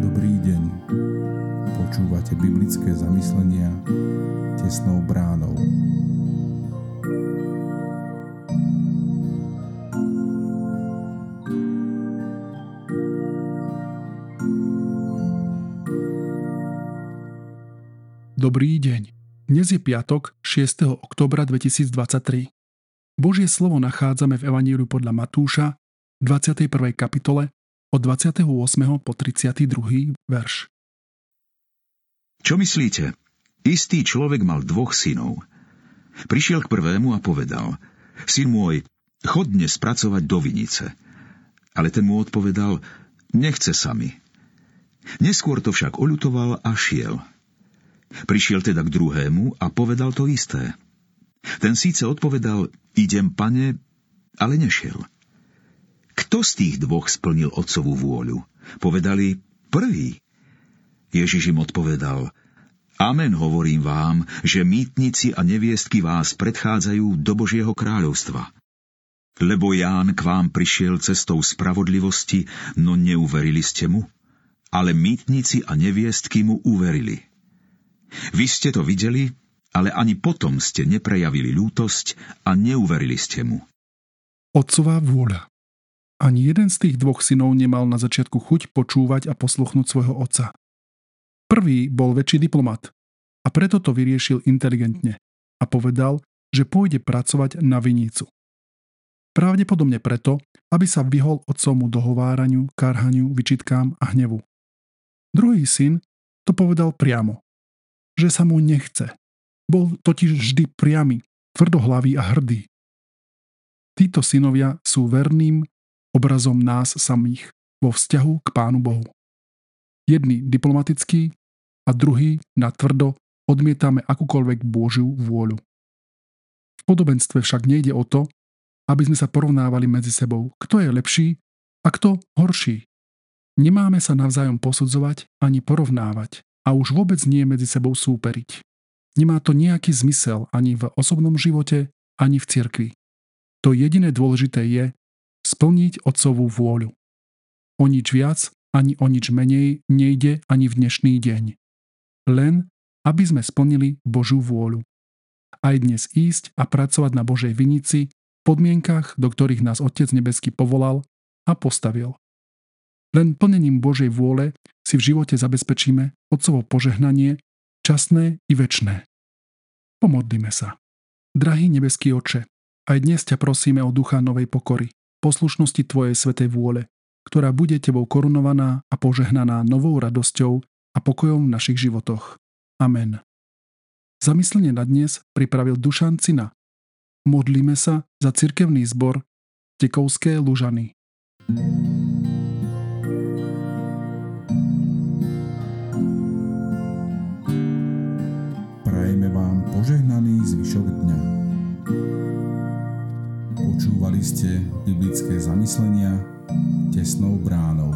Dobrý deň. Počúvate biblické zamyslenia tesnou bránou. Dobrý deň. Dnes je piatok, 6. oktobra 2023. Božie slovo nachádzame v Evaníliu podľa Matúša, 21. kapitole, od 28. po 32. verš. Čo myslíte? Istý človek mal dvoch synov. Prišiel k prvému a povedal, syn môj, chod dnes pracovať do vinice. Ale ten mu odpovedal, nechce sa mi. Neskôr to však oľutoval a šiel. Prišiel teda k druhému a povedal to isté. Ten síce odpovedal, idem, pane, ale nešiel. Kto z tých dvoch splnil otcovú vôľu? Povedali, prvý. Ježiš im odpovedal, Amen hovorím vám, že mýtnici a neviestky vás predchádzajú do Božieho kráľovstva. Lebo Ján k vám prišiel cestou spravodlivosti, no neuverili ste mu, ale mýtnici a neviestky mu uverili. Vy ste to videli, ale ani potom ste neprejavili lútosť a neuverili ste mu. Otcová vôľa. Ani jeden z tých dvoch synov nemal na začiatku chuť počúvať a posluchnúť svojho otca. Prvý bol väčší diplomat a preto to vyriešil inteligentne a povedal, že pôjde pracovať na vinicu. Pravdepodobne preto, aby sa vyhol otcovmu dohováraniu, karhaniu, vyčitkám a hnevu. Druhý syn to povedal priamo že sa mu nechce. Bol totiž vždy priamy, tvrdohlavý a hrdý. Títo synovia sú verným obrazom nás samých vo vzťahu k Pánu Bohu. Jedný diplomatický a druhý na tvrdo odmietame akúkoľvek Božiu vôľu. V podobenstve však nejde o to, aby sme sa porovnávali medzi sebou, kto je lepší a kto horší. Nemáme sa navzájom posudzovať ani porovnávať a už vôbec nie medzi sebou súperiť. Nemá to nejaký zmysel ani v osobnom živote, ani v cirkvi. To jediné dôležité je splniť otcovú vôľu. O nič viac ani o nič menej nejde ani v dnešný deň. Len, aby sme splnili Božiu vôľu. Aj dnes ísť a pracovať na Božej vinici v podmienkach, do ktorých nás Otec Nebeský povolal a postavil. Len plnením Božej vôle si v živote zabezpečíme Otcovo požehnanie, časné i väčné. Pomodlíme sa. Drahý nebeský oče, aj dnes ťa prosíme o ducha novej pokory, poslušnosti Tvojej svetej vôle, ktorá bude Tebou korunovaná a požehnaná novou radosťou a pokojom v našich životoch. Amen. Zamyslenie na dnes pripravil Dušan Cina. Modlíme sa za cirkevný zbor Tekovské Lužany. thank you zvyšok dňa. Počúvali ste biblické zamyslenia tesnou bránou.